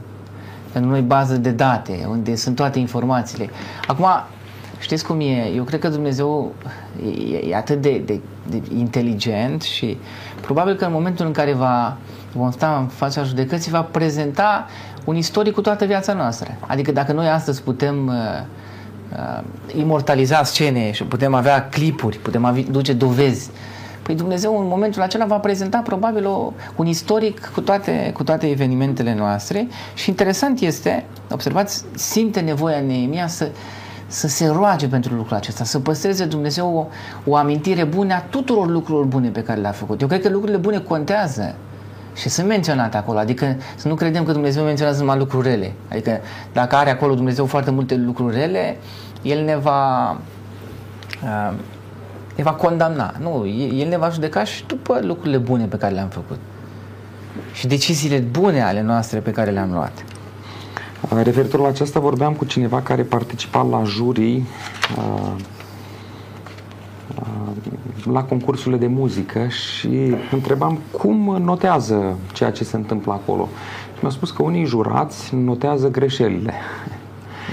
în noi bază de date, unde sunt toate informațiile. Acum, știți cum e? Eu cred că Dumnezeu e, e atât de, de, de inteligent și probabil că în momentul în care va, vom sta în fața judecății, va prezenta un istoric cu toată viața noastră. Adică dacă noi astăzi putem uh, uh, imortaliza scene și putem avea clipuri, putem aduce dovezi Păi Dumnezeu în momentul acela va prezenta probabil o, un istoric cu toate, cu toate evenimentele noastre și interesant este, observați, simte nevoia Neemia să, să se roage pentru lucrul acesta, să păstreze Dumnezeu o, o amintire bună a tuturor lucrurilor bune pe care le-a făcut. Eu cred că lucrurile bune contează și sunt menționate acolo, adică să nu credem că Dumnezeu menționează numai lucruri rele. Adică dacă are acolo Dumnezeu foarte multe lucruri rele, El ne va uh, ne va condamna. Nu, El ne va judeca și după lucrurile bune pe care le-am făcut. Și deciziile bune ale noastre pe care le-am luat. Referitor la aceasta, vorbeam cu cineva care participa la jurii uh, uh, la concursurile de muzică și întrebam cum notează ceea ce se întâmplă acolo. Și mi-a spus că unii jurați notează greșelile.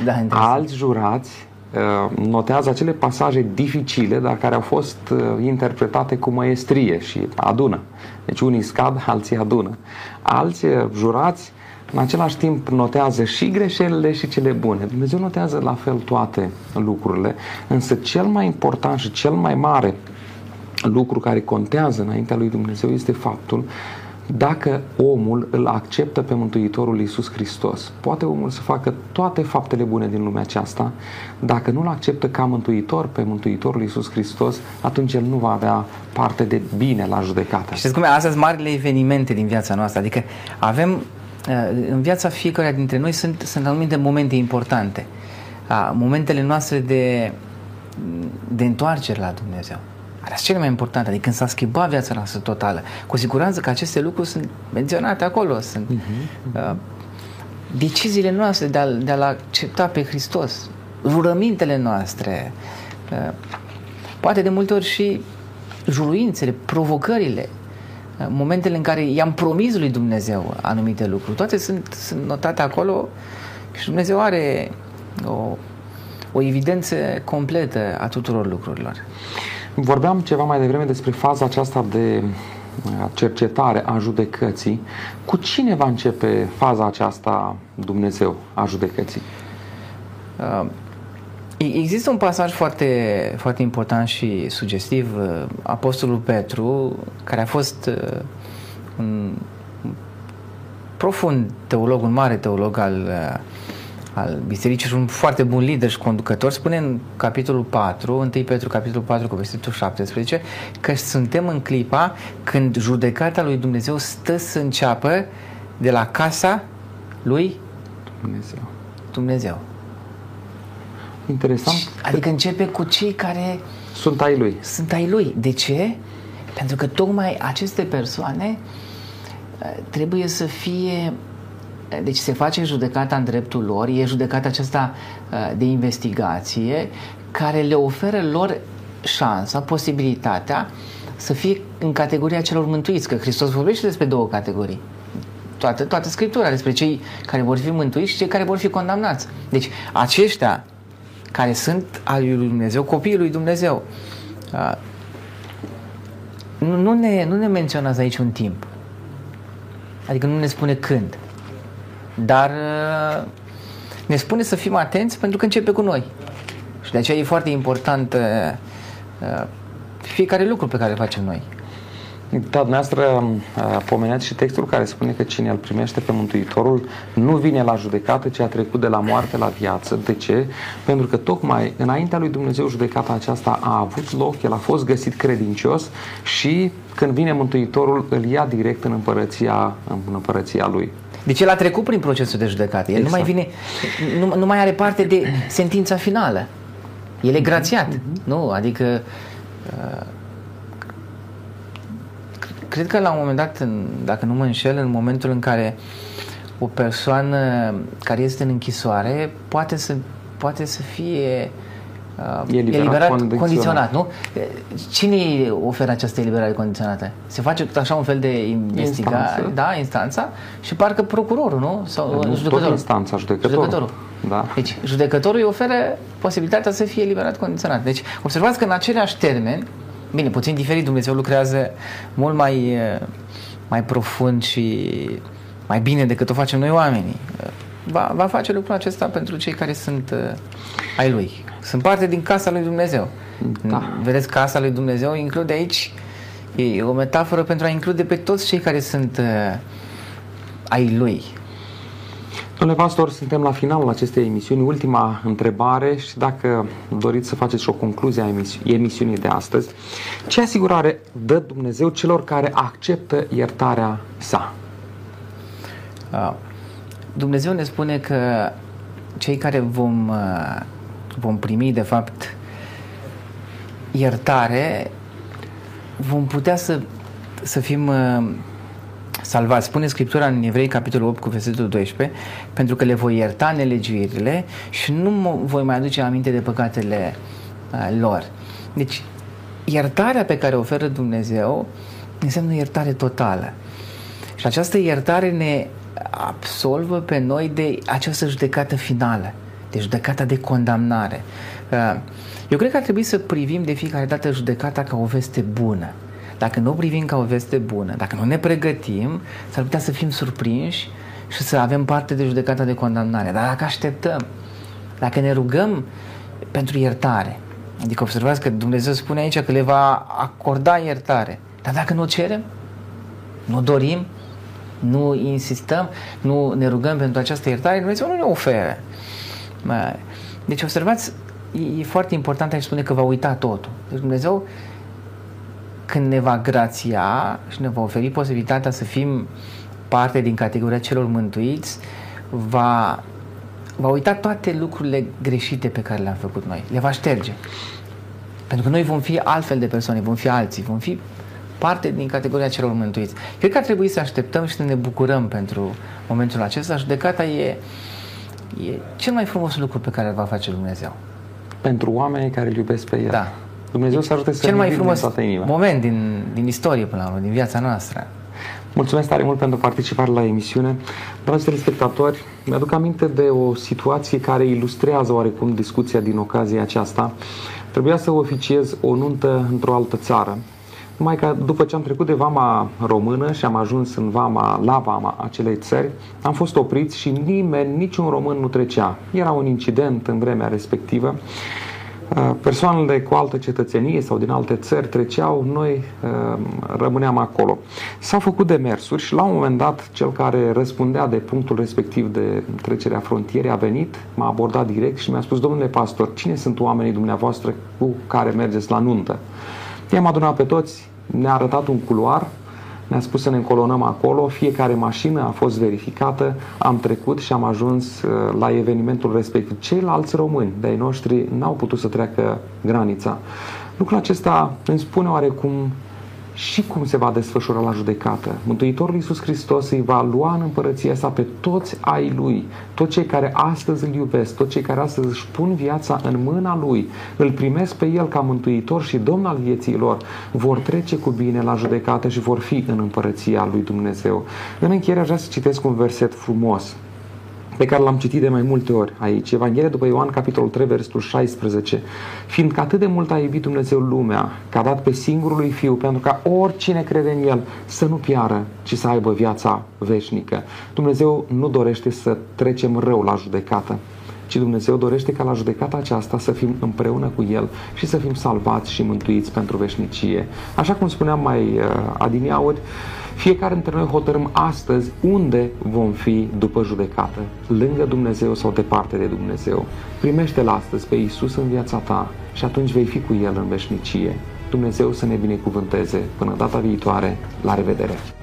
Da, Alți jurați Uh, notează acele pasaje dificile, dar care au fost uh, interpretate cu măestrie și adună. Deci unii scad, alții adună. Alții uh, jurați în același timp notează și greșelile și cele bune. Dumnezeu notează la fel toate lucrurile, însă cel mai important și cel mai mare lucru care contează înaintea lui Dumnezeu este faptul dacă omul îl acceptă pe Mântuitorul Iisus Hristos, poate omul să facă toate faptele bune din lumea aceasta, dacă nu-l acceptă ca Mântuitor pe Mântuitorul Iisus Hristos, atunci el nu va avea parte de bine la judecată. Știți cum e? Astea sunt marile evenimente din viața noastră, adică avem, uh, în viața fiecare dintre noi sunt, sunt anumite momente importante, momentele noastre de, de întoarcere la Dumnezeu. Alea sunt cele mai importante, adică când s-a schimbat viața noastră totală. Cu siguranță că aceste lucruri sunt menționate acolo, sunt uh-huh. uh, deciziile noastre de, a, de a-L accepta pe Hristos, rurămintele noastre, uh, poate de multe ori și juruințele, provocările, uh, momentele în care i-am promis lui Dumnezeu anumite lucruri. Toate sunt, sunt notate acolo și Dumnezeu are o, o evidență completă a tuturor lucrurilor. Vorbeam ceva mai devreme despre faza aceasta de uh, cercetare a judecății. Cu cine va începe faza aceasta Dumnezeu a judecății? Uh, există un pasaj foarte, foarte important și sugestiv. Uh, Apostolul Petru, care a fost un profund teolog, un mare teolog al al bisericii și un foarte bun lider și conducător, spune în capitolul 4, 1 Petru capitolul 4 cu versetul 17, că suntem în clipa când judecata lui Dumnezeu stă să înceapă de la casa lui Dumnezeu. Dumnezeu. Interesant. Adică începe cu cei care sunt ai lui. Sunt ai lui. De ce? Pentru că tocmai aceste persoane uh, trebuie să fie deci se face judecata în dreptul lor, e judecata aceasta uh, de investigație care le oferă lor șansa, posibilitatea să fie în categoria celor mântuiți, că Hristos vorbește despre două categorii. Toată, toată Scriptura despre cei care vor fi mântuiți și cei care vor fi condamnați. Deci aceștia care sunt al lui Dumnezeu, copiii lui Dumnezeu, uh, nu, nu, ne, nu ne menționează aici un timp. Adică nu ne spune când. Dar uh, ne spune să fim atenți pentru că începe cu noi. Și de aceea e foarte important uh, uh, fiecare lucru pe care îl facem noi. Da, dumneavoastră pomeneați și textul care spune că cine îl primește pe Mântuitorul nu vine la judecată, ci a trecut de la moarte la viață. De ce? Pentru că tocmai înaintea lui Dumnezeu judecata aceasta a avut loc, el a fost găsit credincios și când vine Mântuitorul îl ia direct în împărăția, în împărăția lui. Deci el a trecut prin procesul de judecată. El exact. nu mai vine, nu, nu mai are parte de sentința finală. El e grațiat. Mm-hmm. Nu? Adică uh, cred că la un moment dat, dacă nu mă înșel, în momentul în care o persoană care este în închisoare poate să, poate să fie uh, eliberat, eliberat condiționat. condiționat, nu? Cine oferă această eliberare condiționată? Se face tot așa un fel de investigare, da, instanța, și parcă procurorul, nu? Sau nu, judecătorul. Tot instanța, judecătorul. judecătorul. Da. Deci, judecătorul îi oferă posibilitatea să fie eliberat condiționat. Deci, observați că în aceleași termeni, bine, puțin diferit, Dumnezeu lucrează mult mai, mai profund și mai bine decât o facem noi oamenii. Va, va face lucrul acesta pentru cei care sunt uh, ai lui. Sunt parte din casa lui Dumnezeu. Da. Vedeți, casa lui Dumnezeu include aici, e o metaforă pentru a include pe toți cei care sunt uh, ai lui. Domnule pastor, suntem la finalul acestei emisiuni. Ultima întrebare și dacă doriți să faceți și o concluzie a emisiunii de astăzi. Ce asigurare dă Dumnezeu celor care acceptă iertarea sa? Dumnezeu ne spune că cei care vom, uh, vom primi, de fapt, iertare, vom putea să, să fim uh, salvați. Spune Scriptura în Evrei, capitolul 8, cu versetul 12, pentru că le voi ierta nelegiuirile și nu mă voi mai aduce aminte de păcatele uh, lor. Deci, iertarea pe care o oferă Dumnezeu înseamnă iertare totală. Și această iertare ne absolvă pe noi de această judecată finală, de judecata de condamnare. Uh, eu cred că ar trebui să privim de fiecare dată judecata ca o veste bună. Dacă nu o privim ca o veste bună, dacă nu ne pregătim, s-ar putea să fim surprinși și să avem parte de judecata de condamnare. Dar dacă așteptăm, dacă ne rugăm pentru iertare, adică observați că Dumnezeu spune aici că le va acorda iertare, dar dacă nu o cerem, nu dorim, nu insistăm, nu ne rugăm pentru această iertare, Dumnezeu nu ne oferă. Deci observați, e foarte important aici spune că va uita totul. Deci Dumnezeu când ne va grația și ne va oferi posibilitatea să fim parte din categoria celor mântuiți, va, va uita toate lucrurile greșite pe care le-am făcut noi. Le va șterge. Pentru că noi vom fi altfel de persoane, vom fi alții, vom fi parte din categoria celor mântuiți. Cred că ar trebui să așteptăm și să ne bucurăm pentru momentul acesta. Judecata e, e cel mai frumos lucru pe care îl va face Dumnezeu. Pentru oamenii care îl iubesc pe El. Da. Dumnezeu să ajute să cel mai frumos moment din, din istorie până la urmă, din viața noastră. Mulțumesc tare mult pentru participare la emisiune. Dragi telespectatori, mi-aduc aminte de o situație care ilustrează oarecum discuția din ocazia aceasta. Trebuia să oficiez o nuntă într-o altă țară numai că după ce am trecut de vama română și am ajuns în vama, la vama acelei țări, am fost opriți și nimeni, niciun român nu trecea. Era un incident în vremea respectivă. Uh, persoanele cu altă cetățenie sau din alte țări treceau, noi uh, rămâneam acolo. S-au făcut demersuri și la un moment dat cel care răspundea de punctul respectiv de trecerea frontierei a venit, m-a abordat direct și mi-a spus, domnule pastor, cine sunt oamenii dumneavoastră cu care mergeți la nuntă? I-am adunat pe toți, ne-a arătat un culoar, ne-a spus să ne încolonăm acolo, fiecare mașină a fost verificată, am trecut și am ajuns uh, la evenimentul respectiv. Ceilalți români de-ai noștri n-au putut să treacă granița. Lucrul acesta îmi spune oarecum și cum se va desfășura la judecată. Mântuitorul Iisus Hristos îi va lua în împărăția sa pe toți ai Lui, toți cei care astăzi îl iubesc, toți cei care astăzi își pun viața în mâna Lui, îl primesc pe El ca Mântuitor și Domn al vieții lor, vor trece cu bine la judecată și vor fi în împărăția Lui Dumnezeu. În încheiere aș vrea să citesc un verset frumos pe care l-am citit de mai multe ori aici. Evanghelia după Ioan, capitolul 3, versetul 16. Fiindcă atât de mult a iubit Dumnezeu lumea, că a dat pe singurul lui Fiu, pentru ca oricine crede în El să nu piară, ci să aibă viața veșnică. Dumnezeu nu dorește să trecem rău la judecată ci Dumnezeu dorește ca la judecata aceasta să fim împreună cu El și să fim salvați și mântuiți pentru veșnicie. Așa cum spuneam mai uh, adineauri, fiecare dintre noi hotărâm astăzi unde vom fi după judecată, lângă Dumnezeu sau departe de Dumnezeu. Primește-L astăzi pe Isus în viața ta și atunci vei fi cu El în veșnicie. Dumnezeu să ne binecuvânteze. Până data viitoare, la revedere!